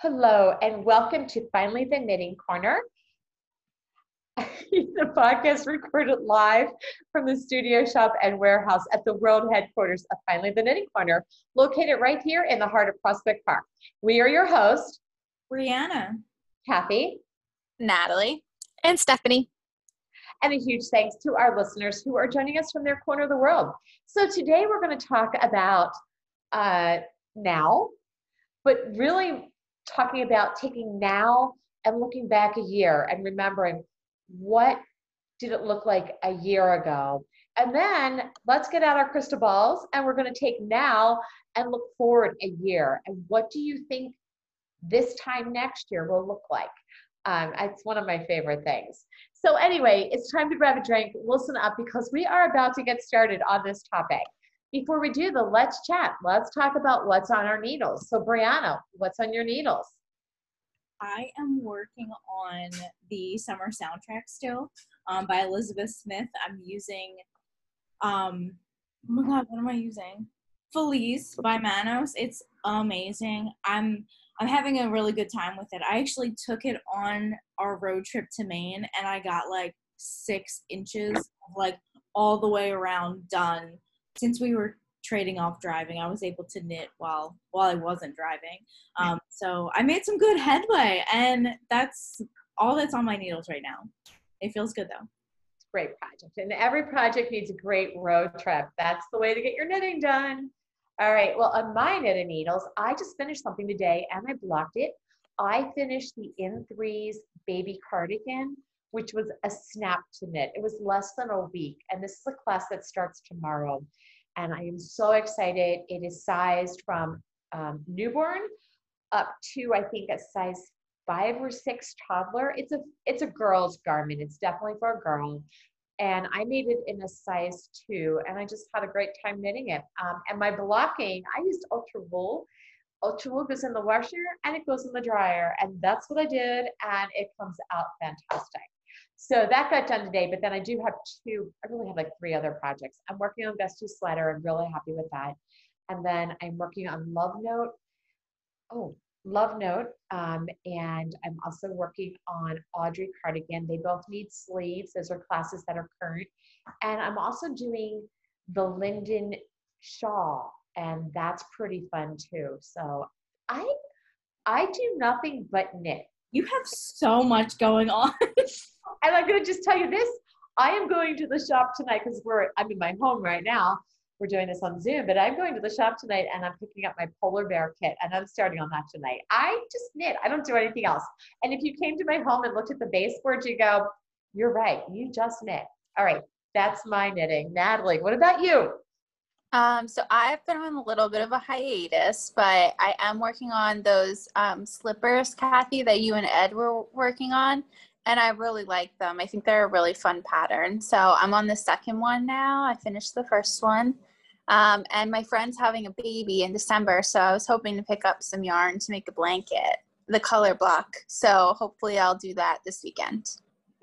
Hello, and welcome to Finally the Knitting Corner. the podcast recorded live from the studio shop and warehouse at the world headquarters of Finally the Knitting Corner, located right here in the heart of Prospect Park. We are your hosts, Brianna, Kathy, Natalie, and Stephanie. And a huge thanks to our listeners who are joining us from their corner of the world. So today we're going to talk about uh, now, but really talking about taking now and looking back a year and remembering what did it look like a year ago. And then let's get out our crystal balls and we're going to take now and look forward a year. And what do you think this time next year will look like? Um, it's one of my favorite things. So, anyway, it's time to grab a drink, listen up, because we are about to get started on this topic. Before we do the let's chat, let's talk about what's on our needles. So, Brianna, what's on your needles? I am working on the summer soundtrack still um, by Elizabeth Smith. I'm using, um, oh my god, what am I using? Felice by Manos. It's amazing. I'm I'm having a really good time with it. I actually took it on our road trip to Maine, and I got like six inches, like all the way around done since we were trading off driving, I was able to knit while while I wasn't driving. Um, so I made some good headway, and that's all that's on my needles right now. It feels good though. It's a great project, and every project needs a great road trip. That's the way to get your knitting done. All right. Well, on my knitting needles, I just finished something today, and I blocked it. I finished the In3s baby cardigan which was a snap to knit. It was less than a week, and this is a class that starts tomorrow. And I am so excited. It is sized from um, newborn up to I think a size five or six toddler. It's a it's a girl's garment. It's definitely for a girl. And I made it in a size two, and I just had a great time knitting it. Um, and my blocking, I used ultra wool. Ultra wool goes in the washer and it goes in the dryer, and that's what I did, and it comes out fantastic. So that got done today, but then I do have two, I really have like three other projects. I'm working on Vesty Sweater. I'm really happy with that. And then I'm working on Love Note. Oh, Love Note. Um, and I'm also working on Audrey Cardigan. They both need sleeves. Those are classes that are current. And I'm also doing the Linden shawl, and that's pretty fun too. So I I do nothing but knit. You have so much going on. and I'm going to just tell you this. I am going to the shop tonight because we're, I'm in my home right now. We're doing this on Zoom, but I'm going to the shop tonight and I'm picking up my polar bear kit and I'm starting on that tonight. I just knit. I don't do anything else. And if you came to my home and looked at the baseboard, you go, you're right. You just knit. All right. That's my knitting. Natalie, what about you? Um, so I've been on a little bit of a hiatus, but I am working on those um, slippers, Kathy, that you and Ed were working on and I really like them. I think they're a really fun pattern. So I'm on the second one now. I finished the first one. Um, and my friend's having a baby in December, so I was hoping to pick up some yarn to make a blanket, the color block. So hopefully I'll do that this weekend.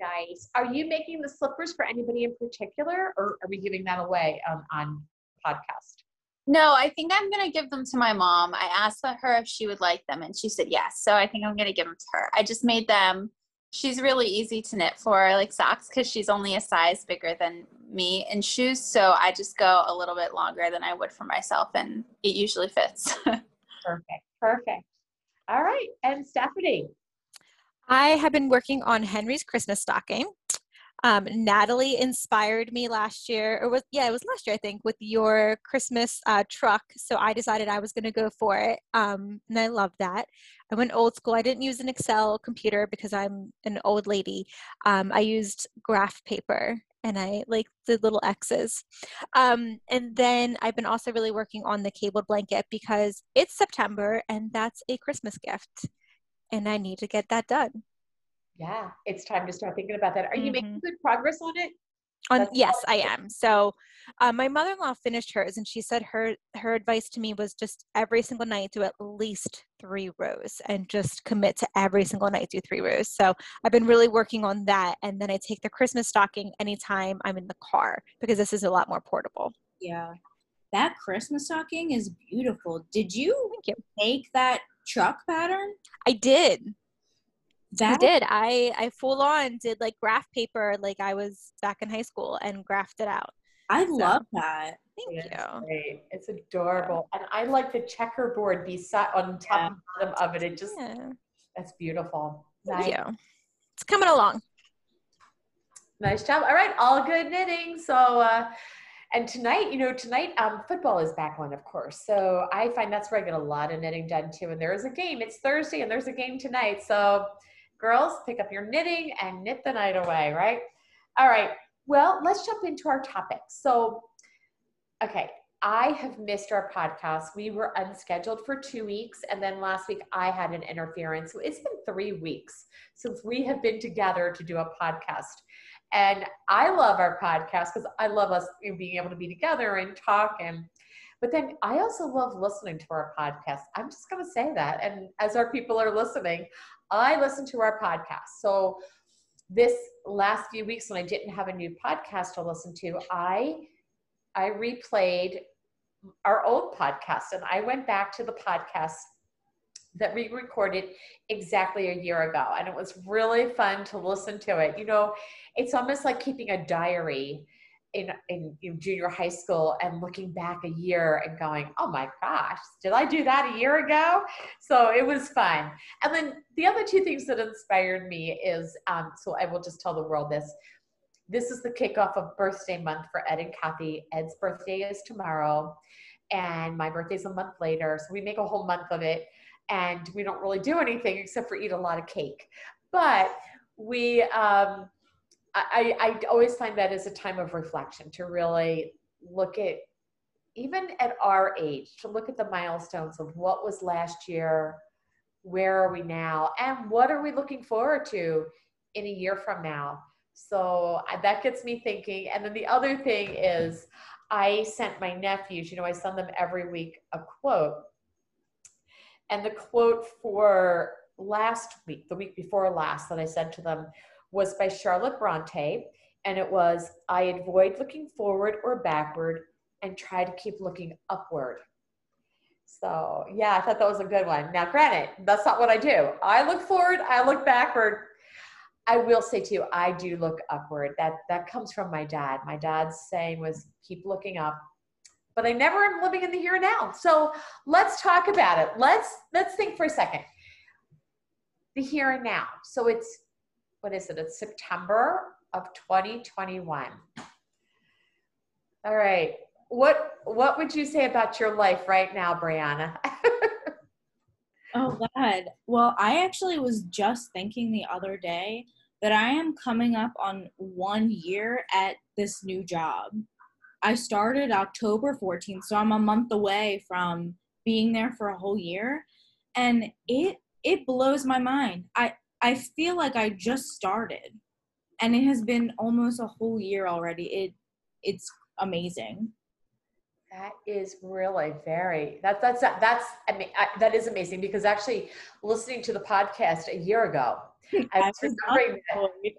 Nice. Are you making the slippers for anybody in particular, or are we giving that away um, on podcast? No, I think I'm gonna give them to my mom. I asked her if she would like them, and she said yes. So I think I'm gonna give them to her. I just made them she's really easy to knit for. Like socks because she's only a size bigger than me in shoes so i just go a little bit longer than i would for myself and it usually fits. Perfect perfect. All right and stephanie? I have been working on henry's christmas stocking um, Natalie inspired me last year, or was yeah, it was last year I think, with your Christmas uh, truck. So I decided I was going to go for it, um, and I love that. I went old school. I didn't use an Excel computer because I'm an old lady. Um, I used graph paper and I like the little X's. Um, and then I've been also really working on the cabled blanket because it's September and that's a Christmas gift, and I need to get that done yeah, it's time to start thinking about that. Are you mm-hmm. making good progress on it? On, yes, I am. So, uh, my mother-in-law finished hers, and she said her her advice to me was just every single night do at least three rows, and just commit to every single night do three rows. So, I've been really working on that, and then I take the Christmas stocking anytime I'm in the car because this is a lot more portable. Yeah, that Christmas stocking is beautiful. Did you, Thank you. make that truck pattern? I did. I did. I I full on did like graph paper like I was back in high school and graphed it out. I love that. Thank It's you. great. It's adorable. And I like the checkerboard beside on top and bottom of it. It just Yeah. that's beautiful. Thank Nice. you. It's coming along. Nice job. All right, all good knitting. So uh and tonight, you know, tonight um football is back on, of course. So I find that's where I get a lot of knitting done too. And there is a game. It's Thursday and there's a game tonight. So girls, pick up your knitting and knit the night away, right? All right. Well, let's jump into our topic. So okay, I have missed our podcast. We were unscheduled for two weeks, and then last week I had an interference. So it's been three weeks since we have been together to do a podcast. And I love our podcast because I love us being able to be together and talk. And but then I also love listening to our podcast. I'm just going to say that. And as our people are listening, I listen to our podcast. So this last few weeks when I didn't have a new podcast to listen to, I I replayed our old podcast and I went back to the podcast that we recorded exactly a year ago. And it was really fun to listen to it. You know, it's almost like keeping a diary in, in, in junior high school and looking back a year and going, oh my gosh, did I do that a year ago? So it was fun. And then the other two things that inspired me is um, so I will just tell the world this. This is the kickoff of birthday month for Ed and Kathy. Ed's birthday is tomorrow, and my birthday's a month later. So we make a whole month of it, and we don't really do anything except for eat a lot of cake. But we, um, I, I always find that as a time of reflection to really look at, even at our age, to look at the milestones of what was last year, where are we now, and what are we looking forward to in a year from now. So that gets me thinking. And then the other thing is, I sent my nephews, you know, I send them every week a quote. And the quote for last week, the week before last, that I sent to them was by Charlotte Bronte. And it was, I avoid looking forward or backward and try to keep looking upward. So, yeah, I thought that was a good one. Now, granted, that's not what I do. I look forward, I look backward. I will say too, I do look upward. That that comes from my dad. My dad's saying was keep looking up. But I never am living in the here and now. So let's talk about it. Let's let's think for a second. The here and now. So it's what is it? It's September of 2021. All right. What what would you say about your life right now, Brianna? Oh God. Well, I actually was just thinking the other day that I am coming up on one year at this new job. I started October 14th, so I'm a month away from being there for a whole year, and it it blows my mind. I I feel like I just started, and it has been almost a whole year already. It it's amazing. That is really very that that's that's I mean I, that is amazing because actually listening to the podcast a year ago, I was remembering that, unemployed.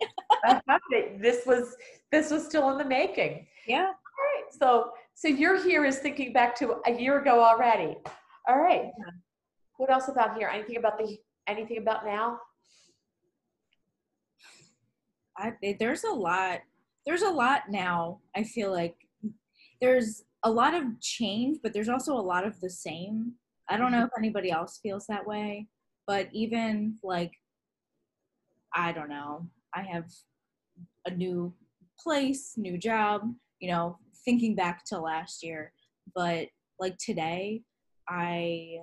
I thought that this was this was still in the making. Yeah. All right, so so you're here is thinking back to a year ago already. All right. Yeah. What else about here? Anything about the anything about now? I, eh, there's a lot there's a lot now i feel like there's a lot of change but there's also a lot of the same. I don't know if anybody else feels that way but even like i don't know i have a new place new job you know thinking back to last year but like today i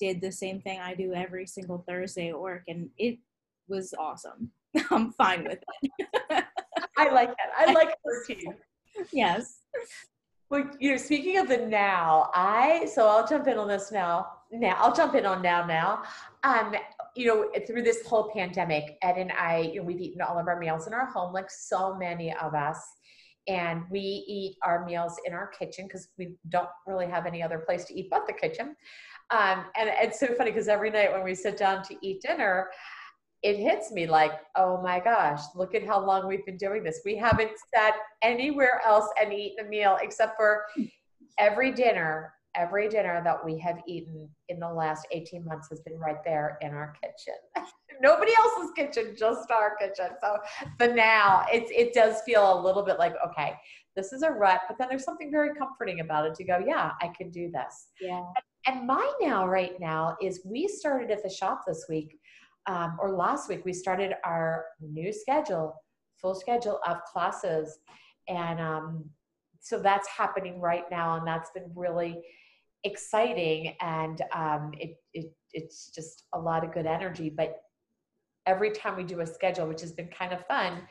did the same thing i do every single thursday at work and it was awesome i'm fine with it I like that. I like routine. yes Well, you know, speaking of the now, I so I'll jump in on this now. Now I'll jump in on now. Now, um, you know, through this whole pandemic, Ed and I, you know, we've eaten all of our meals in our home, like so many of us, and we eat our meals in our kitchen because we don't really have any other place to eat but the kitchen. Um, and it's so funny because every night when we sit down to eat dinner, it hits me like, oh my gosh, look at how long we've been doing this. We haven't sat anywhere else and eaten a meal except for every dinner every dinner that we have eaten in the last 18 months has been right there in our kitchen. Nobody else's kitchen, just our kitchen. So the now, it's it does feel a little bit like, okay, this is a rut, but then there's something very comforting about it to go, yeah, I can do this. Yeah. And my now, right now, is we started at the shop this week, um, or last week, we started our new schedule, full schedule of classes. And um, so that's happening right now, and that's been really exciting. And um, it, it, it's just a lot of good energy. But every time we do a schedule, which has been kind of fun,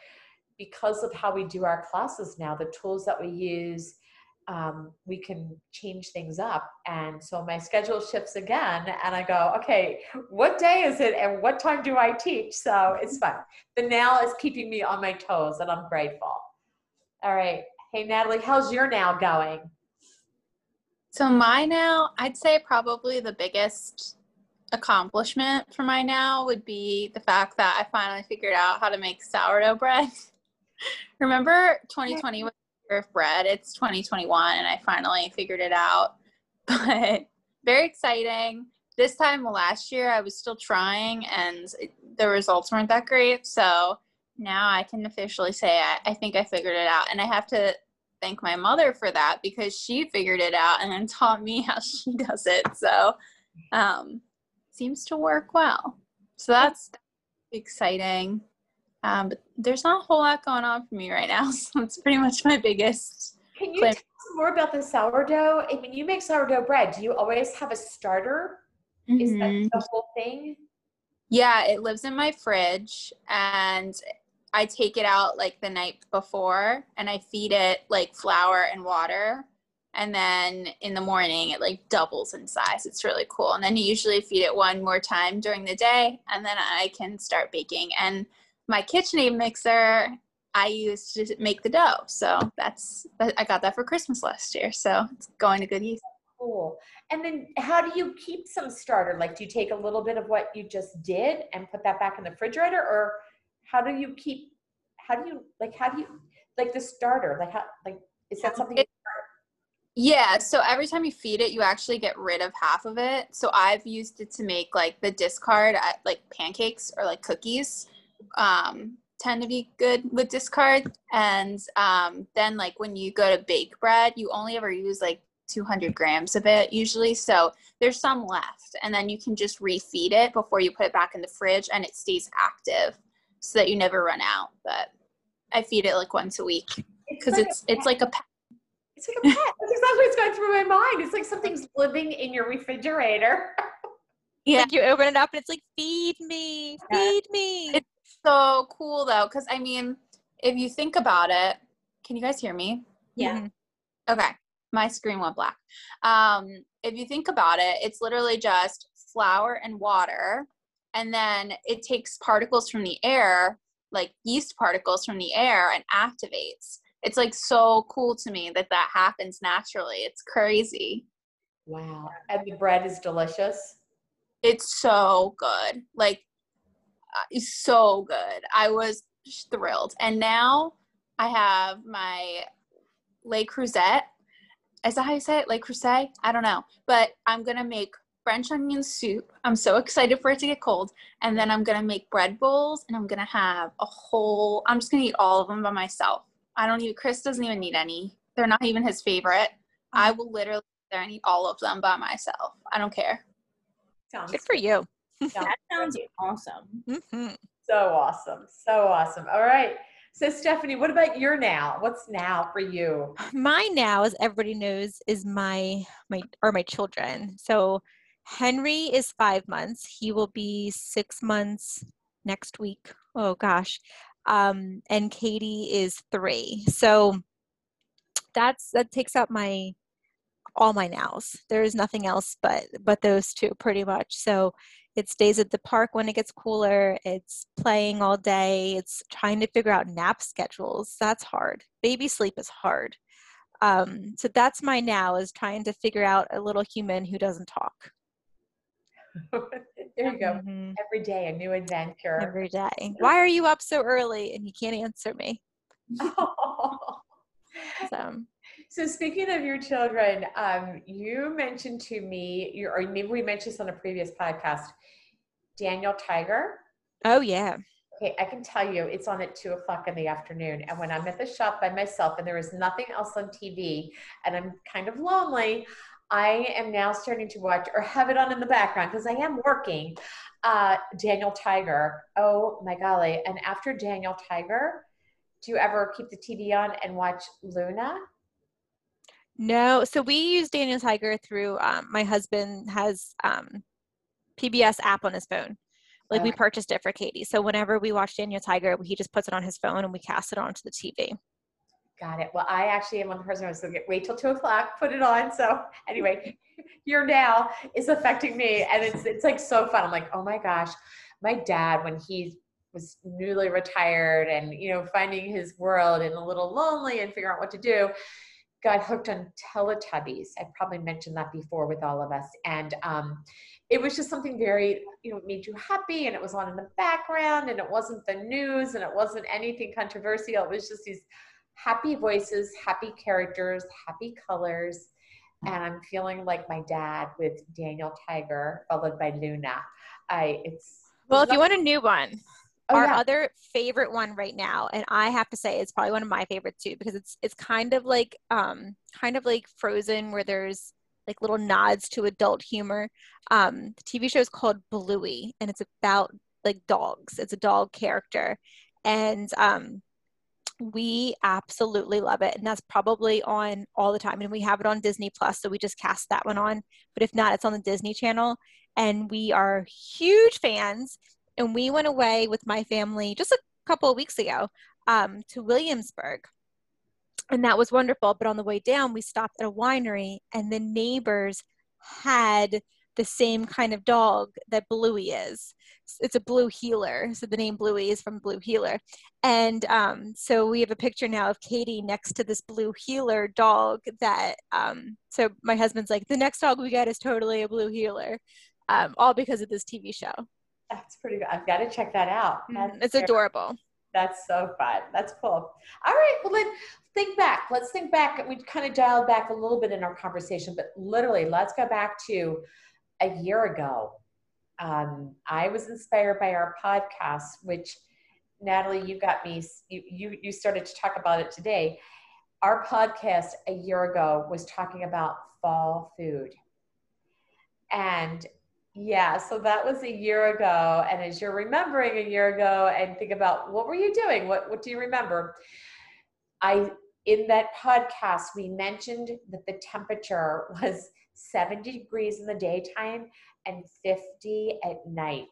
because of how we do our classes now, the tools that we use, um, we can change things up. And so my schedule shifts again, and I go, okay, what day is it, and what time do I teach? So it's fun. The now is keeping me on my toes, and I'm grateful. All right. Hey, Natalie, how's your now going? So my now, I'd say probably the biggest accomplishment for my now would be the fact that I finally figured out how to make sourdough bread. Remember 2020 was year of bread. It's 2021 and I finally figured it out. But very exciting. This time last year I was still trying and it, the results weren't that great. So now I can officially say I, I think I figured it out. And I have to thank my mother for that because she figured it out and then taught me how she does it. So um, seems to work well. So that's exciting. Um, but there's not a whole lot going on for me right now. So it's pretty much my biggest. Can you Claim- tell us more about the sourdough? I mean, you make sourdough bread. Do you always have a starter? Is that Mhm. the whole thing? Yeah, it lives in my fridge and I take it out like the night before and I feed it like flour and water. And then in the morning, it like doubles in size. It's really cool. And then you usually feed it one more time during the day and then I can start baking. And my KitchenAid mixer, I use to make the dough. So that's, I got that for Christmas last year. So it's going to good use. Cool. And then how do you keep some starter? Like, do you take a little bit of what you just did and put that back in the refrigerator? Or how do you keep, how do you, like, how do you, like the starter, like, how, like, is that something? It- Yeah, so every time you feed it, you actually get rid of half of it. So I've used it to make like the discard at like pancakes or like cookies. Um, tend to be good with discard. And um, then like when you go to bake bread, you only ever use like 200 grams of it usually. So there's some left, and then you can just refeed it before you put it back in the fridge, and it stays active so that you never run out. But I feed it like once a week because like a it's it's like a pet. It's like a pet. That's exactly what's going through my mind. It's like something's living in your refrigerator. Yeah. Like you open it up and it's like, feed me, feed me. It's so cool though, because I mean, if you think about it, can you guys hear me? Yeah. Mhm. Okay, my screen went black. Um, if you think about it, it's literally just flour and water, and then it takes particles from the air, like yeast particles from the air, and activates. It's like so cool to me that that happens naturally. It's crazy. Wow. And the bread is delicious. It's so good. Like, uh, it's so good. I was thrilled. And now I have my Le Creuset. Is that how you say it? Le Creuset? I don't know. But I'm going to make French onion soup. I'm so excited for it to get cold. And then I'm going to make bread bowls and I'm going to have a whole, I'm just going to eat all of them by myself. I don't even, Chris doesn't even need any. They're not even his favorite. I will literally sit there and eat all of them by myself. I don't care. Sounds Good for you. That sounds awesome. hmm so awesome. So awesome. All right. So Stephanie, what about your now? What's now for you? My now, as everybody knows, is my my or my children. So Henry is five months. He will be six months next week. Oh gosh. Um, and Katie is three. So that's that takes up my all my nows. There is nothing else but but those two pretty much. So it stays at the park when it gets cooler. It's playing all day. It's trying to figure out nap schedules. That's hard. Baby sleep is hard. Um, so that's my now is trying to figure out a little human who doesn't talk. there you go. Mhm. Every day, a new adventure. Every day. Why are you up so early? And he can't answer me. oh. So So speaking of your children, um, you mentioned to me, you or maybe we mentioned this on a previous podcast, Daniel Tiger. Oh yeah. Okay, I can tell you it's on at two o'clock in the afternoon. And when I'm at the shop by myself and there is nothing else on TV and I'm kind of lonely, I am now starting to watch or have it on in the background because I am working. Uh, Daniel Tiger. Oh my golly. And after Daniel Tiger, do you ever keep the TV on and watch Luna? No, so we use Daniel Tiger through um, my husband has um, PBS app on his phone. Like we purchased it for Katie. So whenever we watch Daniel Tiger, he just puts it on his phone and we cast it onto the TV. Got it. Well, I actually am one person who's like, wait till two o'clock, put it on. So anyway, your now is affecting me, and it's it's like so fun. I'm like, oh my gosh, my dad when he was newly retired and you know finding his world and a little lonely and figuring out what to do, got hooked on Teletubbies. I probably mentioned that before with all of us, and um, it was just something very you know made you happy, and it was on in the background, and it wasn't the news, and it wasn't anything controversial. It was just these happy voices, happy characters, happy colors. And I'm feeling like my dad with Daniel Tiger, followed by Luna. I it's Well, if you want a new one, oh, our yeah. other favorite one right now, and I have to say it's probably one of my favorites too, because it's it's kind of like um kind of like Frozen, where there's like little nods to adult humor. Um, the TV show is called Bluey, and it's about like dogs. It's a dog character, and um, we absolutely love it, and that's probably on all the time. And we have it on Disney Plus, so we just cast that one on. But if not, it's on the Disney Channel, and we are huge fans and we went away with my family just a couple of weeks ago um, to Williamsburg. And that was wonderful. But on the way down, we stopped at a winery, and the neighbors had the same kind of dog that Bluey is. It's a blue heeler. So the name Bluey is from Blue Heeler. And um, so we have a picture now of Katie next to this blue heeler dog that, um, so my husband's like, the next dog we get is totally a blue heeler, um, all because of this TV show. That's pretty good. I've got to check that out. That's Mm, It's very- adorable. That's so fun. That's cool. All right. Well, then think back. Let's think back. We kind of dialed back a little bit in our conversation, but literally, let's go back to a year ago. Um, I was inspired by our podcast, which Natalie, you got me. You, you you started to talk about it today. Our podcast a year ago was talking about fall food, and yeah, so that was a year ago. And as you're remembering a year ago and think about what were you doing? What what do you remember? I in that podcast we mentioned that the temperature was 70 degrees in the daytime and 50 at night.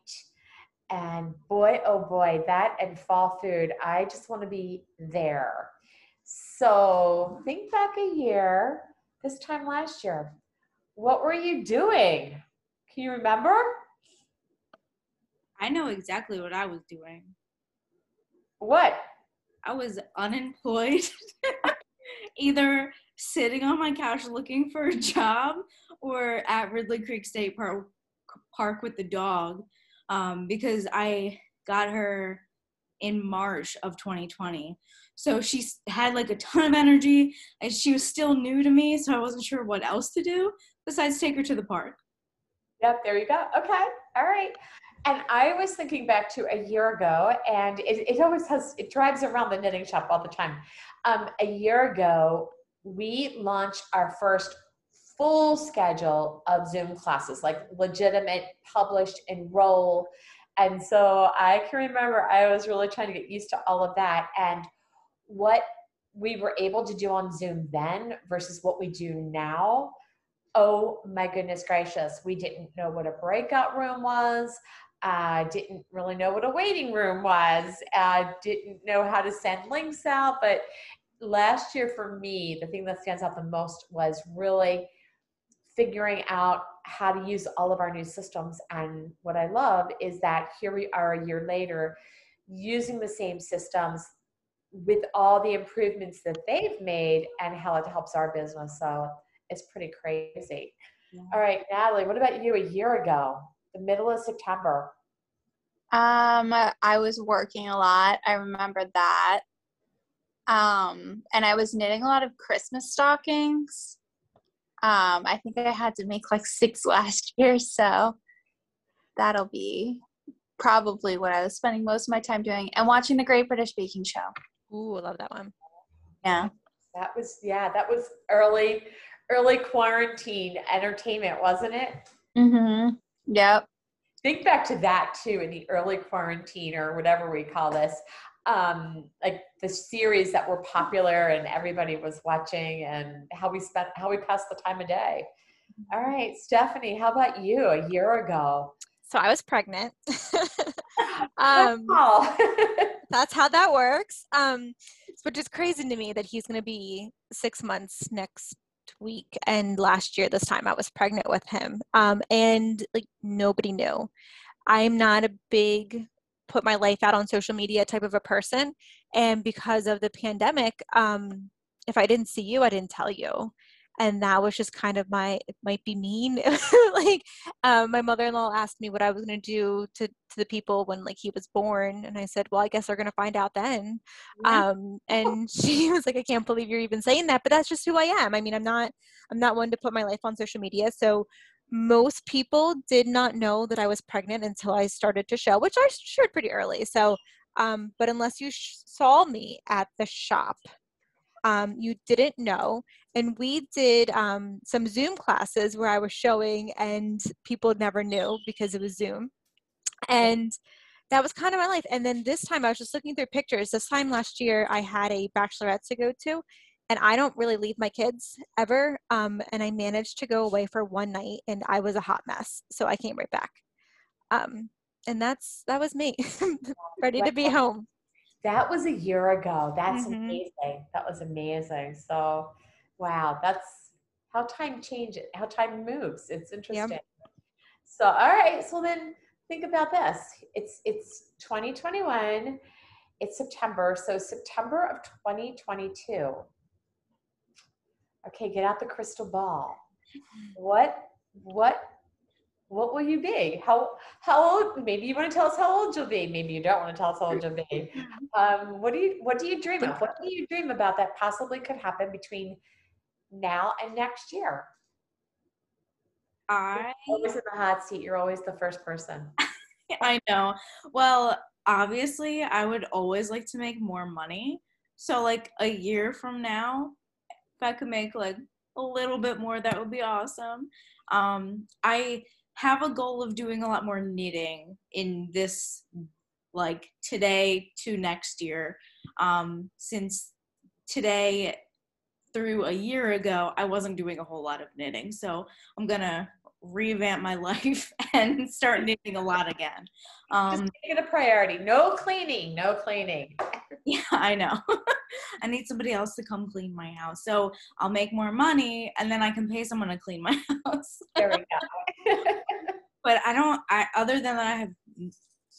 And boy, oh boy, that and fall food, I just want to be there. So think back a year, this time last year. What were you doing? Can you remember? I know exactly what I was doing. What? I was unemployed, either sitting on my couch looking for a job or at Ridley Creek State Park, Park with the dog um, because I got her in March of 2020. So she had like a ton of energy and she was still new to me, so I wasn't sure what else to do besides take her to the park. Yep, there you go. Okay, all right. And I was thinking back to a year ago, and it, it always has, it drives around the knitting shop all the time. Um, a year ago, we launched our first full schedule of Zoom classes, like legitimate, published, enroll. And so I can remember I was really trying to get used to all of that. And what we were able to do on Zoom then versus what we do now oh my goodness gracious, we didn't know what a breakout room was. Uh, didn't really know what a waiting room was. Uh, didn't know how to send links out. But last year for me, the thing that stands out the most was really figuring out how to use all of our new systems. And what I love is that here we are a year later using the same systems with all the improvements that they've made and how it helps our business. So it's pretty crazy. All right, Natalie, what about you a year ago, the middle of September? Um, I was working a lot. I remember that. Um, and I was knitting a lot of Christmas stockings. Um, I think I had to make like six last year, so that'll be probably what I was spending most of my time doing and watching the Great British Baking Show. Ooh, I love that one. Yeah. That was yeah, that was early early quarantine entertainment, wasn't it? Mm-hmm. Yep. Think back to that too in the early quarantine or whatever we call this. Um, like the series that were popular and everybody was watching and how we spent how we passed the time of day. All right, Stephanie, how about you a year ago? So I was pregnant. um, Oh. that's how that works. Um, which is crazy to me that he's going to be six months next week. And last year, this time, I was pregnant with him. Um, and like nobody knew. I'm not a big put my life out on social media type of a person. And because of the pandemic, um, if I didn't see you, I didn't tell you. And that was just kind of my, it might be mean. like, um, my mother-in-law asked me what I was going to do to, to the people when like he was born. And I said, well, I guess they're going to find out then. Yeah. Um, and she was like, I can't believe you're even saying that, but that's just who I am. I mean, I'm not, I'm not one to put my life on social media. So most people did not know that I was pregnant until I started to show, which I showed pretty early. So, um, but unless you sh- saw me at the shop, um, you didn't know. And we did um, some Zoom classes where I was showing, and people never knew because it was Zoom. And that was kind of my life. And then this time I was just looking through pictures. This time last year, I had a bachelorette to go to, and I don't really leave my kids ever. Um, and I managed to go away for one night, and I was a hot mess, so I came right back. Um, and that's that was me, ready to be home. That was a year ago. That's Mhm. amazing. That was amazing. So, wow, that's how time changes, how time moves. It's interesting. So, all right. So then think about this. It's it's 2021. It's September. So September of 2022. Okay, get out the crystal ball. What what what will you be? How how old? Maybe you want to tell us how old you'll be. Maybe you don't want to tell us how old you'll be. Um, what do you what do you dream of? What do you dream about that possibly could happen between now and next year? I You're always in the hot seat. You're always the first person. I know. Well, obviously, I would always like to make more money. So, like a year from now, if I could make like a little bit more, that would be awesome. Um, I have a goal of doing a lot more knitting in this, like today to next year. Um, since today through a year ago, I wasn't doing a whole lot of knitting. So, I'm gonna revamp my life and start knitting a lot again. Um, Just make it a priority. No cleaning. No cleaning. yeah, I know. I need somebody else to come clean my house. So I'll make more money and then I can pay someone to clean my house. There we go. but I don't I other than that I have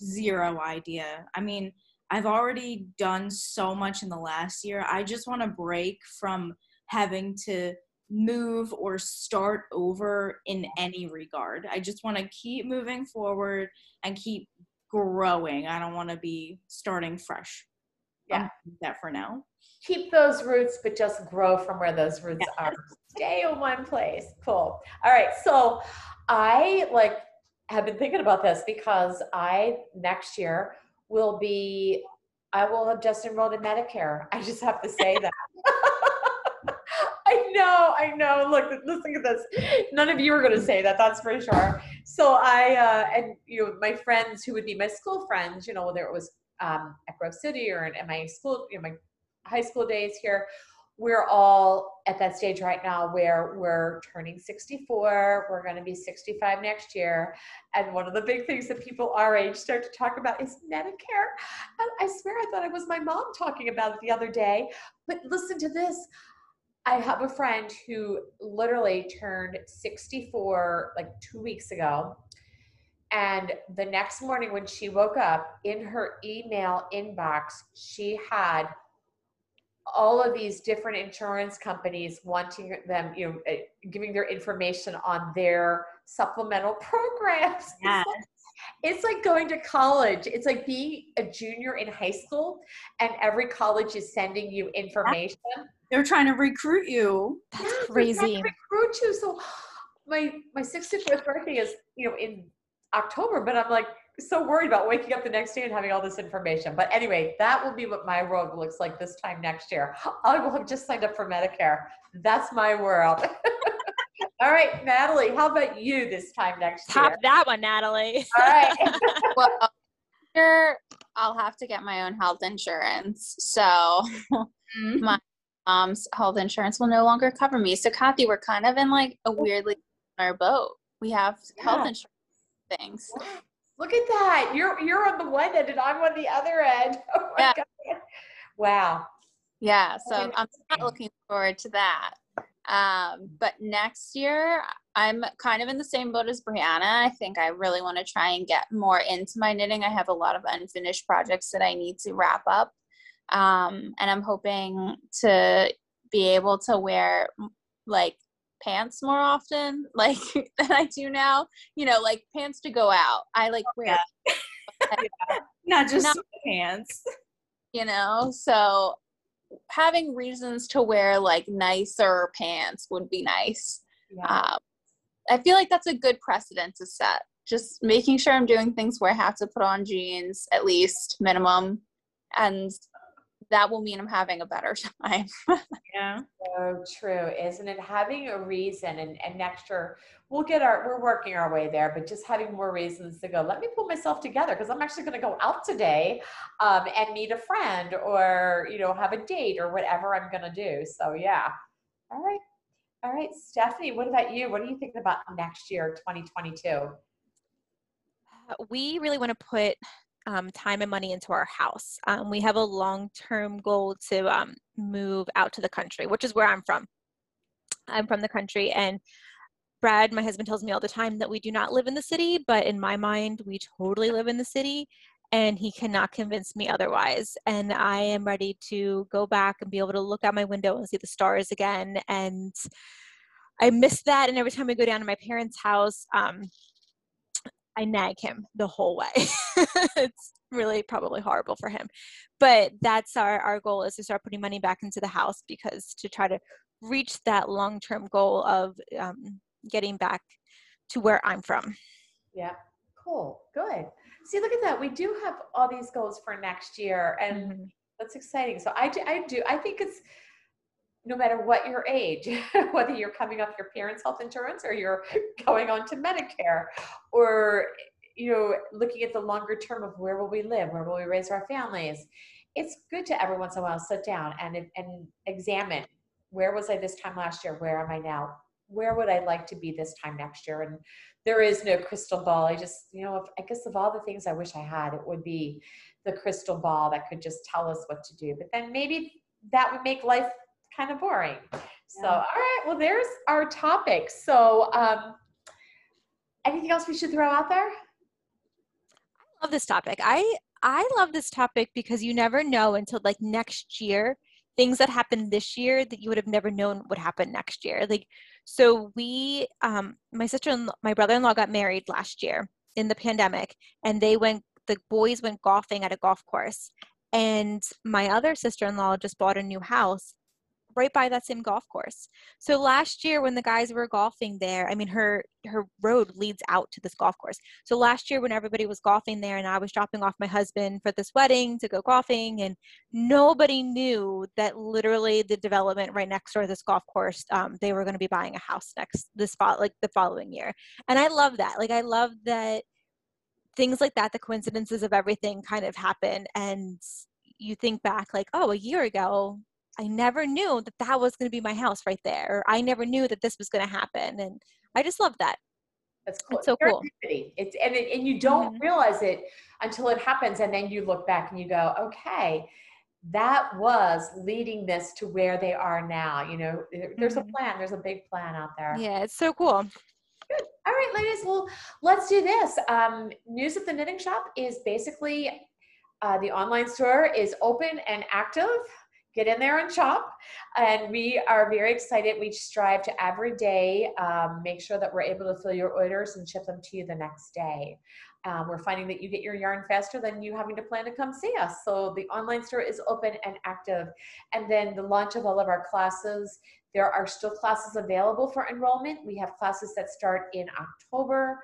zero idea. I mean, I've already done so much in the last year. I just want to break from having to move or start over in any regard. I just want to keep moving forward and keep growing. I don't want to be starting fresh. Yeah. That for now. Keep those roots, but just grow from where those roots are. Stay in one place. Cool. All right. So I like have been thinking about this because I next year will be I will have just enrolled in Medicare. I just have to say that. I know, I know. Look, listen to this. None of you are going to say that. That's for sure. So I uh, and you know my friends who would be my school friends, you know, whether it was um, at Grove City or in, in my school, my high school days here, we're all at that stage right now where we're turning 64. We're going to be 65 next year. And one of the big things that people our age start to talk about is Medicare. And I swear I thought it was my mom talking about it the other day. But listen to this. I have a friend who literally turned 64 like two weeks ago. And the next morning when she woke up, in her email inbox, she had all of these different insurance companies wanting them, you know, eh, giving their information on their supplemental programs. Yes. It's like going to college. It's like being a junior in high school, and every college is sending you information. They're trying to recruit you. That's Yeah, crazy. to Recruit you. So my my 64th birthday is you know in October, but I'm like so worried about waking up the next day and having all this information. But anyway, that will be what my world looks like this time next year. I will have just signed up for Medicare. That's my world. all right, Natalie, how about you this time next year? Top year? that one, Natalie. All right. well, here I'll have to get my own health insurance. So Mhm. mom's health insurance will no longer cover me. So Kathy, we're kind of in like a weirdly our boat. We have health insurance things. Look at that. You're you're on the one end and I'm on the other end. Oh my Yeah. God. Wow. Yeah, so I'm not looking forward to that. Um, but next year, I'm kind of in the same boat as Brianna. I think I really want to try and get more into my knitting. I have a lot of unfinished projects that I need to wrap up. Um, and I'm hoping to be able to wear like pants more often, like than I do now. You know, like pants to go out. I like wear, Not just No. pants. you know, so having reasons to wear like nicer pants would be nice. Yeah. Um, I feel like that's a good precedent to set. Just making sure I'm doing things where I have to put on jeans at least minimum, and that will mean I'm having a better time. Yeah. So true, isn't it? Having a reason and, and next year we'll get our we're working our way there, but just having more reasons to go, let me pull myself together because I'm actually gonna go out today um, and meet a friend or you know have a date or whatever I'm gonna do. So yeah. All right. All right, Stephanie, what about you? What are you thinking about next year, 2022? we really want to put um, time and money into our house. Um, we have a long term goal to um, move out to the country, which is where I'm from. I'm from the country, and Brad, my husband, tells me all the time that we do not live in the city, but in my mind, we totally live in the city. And he cannot convince me otherwise. And I am ready to go back and be able to look out my window and see the stars again. And I miss that. And every time I go down to my parents' house, um, I nag him the whole way. it's really probably horrible for him. But that's our, our goal is to start putting money back into the house because to try to reach that long term goal of um, getting back to where I'm from. Yeah, cool, good. See, look at that. We do have all these goals for next year, and Mhm. That's exciting. So I do, I do, I think it's no matter what your age, whether you're coming off your parents' health insurance or you're going on to Medicare or, you know, looking at the longer term of where will we live? Where will we raise our families? It's good to every once in a while sit down and, and examine where was I this time last year? Where am I now? Where would I like to be this time next year? And there is no crystal ball. I just, you know, if, I guess of all the things I wish I had, it would be the crystal ball that could just tell us what to do. But then maybe that would make life kind of boring. So, all right, well, there's our topic. So, um, anything else we should throw out there? I love this topic. I I love this topic because you never know until like next year things that happened this year that you would have never known would happen next year. Like so we um my sister and my brother-in-law got married last year in the pandemic and they went the boys went golfing at a golf course and my other sister-in-law just bought a new house right by that same golf course. So last year when the guys were golfing there, I mean her her road leads out to this golf course. So last year when everybody was golfing there and I was dropping off my husband for this wedding to go golfing and nobody knew that literally the development right next door to this golf course um, they were going to be buying a house next this fall like the following year. And I love that. Like I love that things like that the coincidences of everything kind of happen and you think back like oh a year ago I never knew that that was going to be my house right there. Or I never knew that this was going to happen. And I just love that. That's cool. It's so cool. It's and it, and you don't Mhm. realize it until it happens, and then you look back and you go, okay, that was leading this to where they are now. You know, there's a Mhm. plan. There's a big plan out there. Yeah, it's so cool. Good. All right, ladies. Well, let's do this. Um, News at the Knitting Shop is basically uh, the online store is open and active. Get in there and shop. And we are very excited. We strive to every day um, make sure that we're able to fill your orders and ship them to you the next day. Um, we're finding that you get your yarn faster than you having to plan to come see us. So the online store is open and active. And then the launch of all of our classes, there are still classes available for enrollment. We have classes that start in October,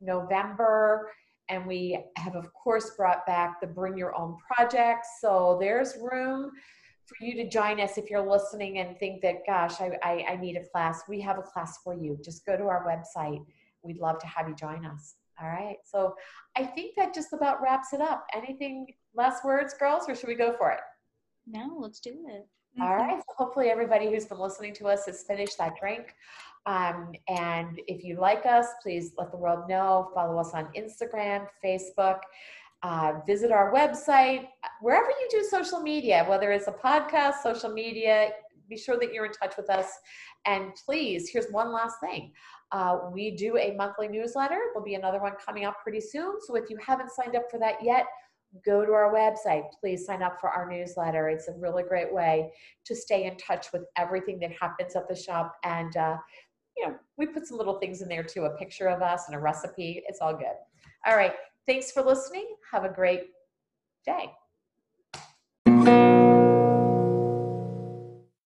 November, and we have of course brought back the bring your own projects. So there's room for you to join us if you're listening and think that, gosh, I, I, I need a class. We have a class for you. Just go to our website. We'd love to have you join us. All right. So I think that just about wraps it up. Anything last words, girls, or should we go for it? No, let's do it. All right. So hopefully everybody who's been listening to us has finished that drink. Um, and if you like us, please let the world know. Follow us on Instagram, Facebook. Uh, visit our website, wherever you do social media, whether it's a podcast, social media, be sure that you're in touch with us. And please, here's one last thing. Uh, we do a monthly newsletter. There'll be another one coming up pretty soon. So if you haven't signed up for that yet, go to our website. Please sign up for our newsletter. It's a really great way to stay in touch with everything that happens at the shop. And, uh, you know, we put some little things in there too a picture of us and a recipe. It's all good. All right. Thanks for listening. Have a great day.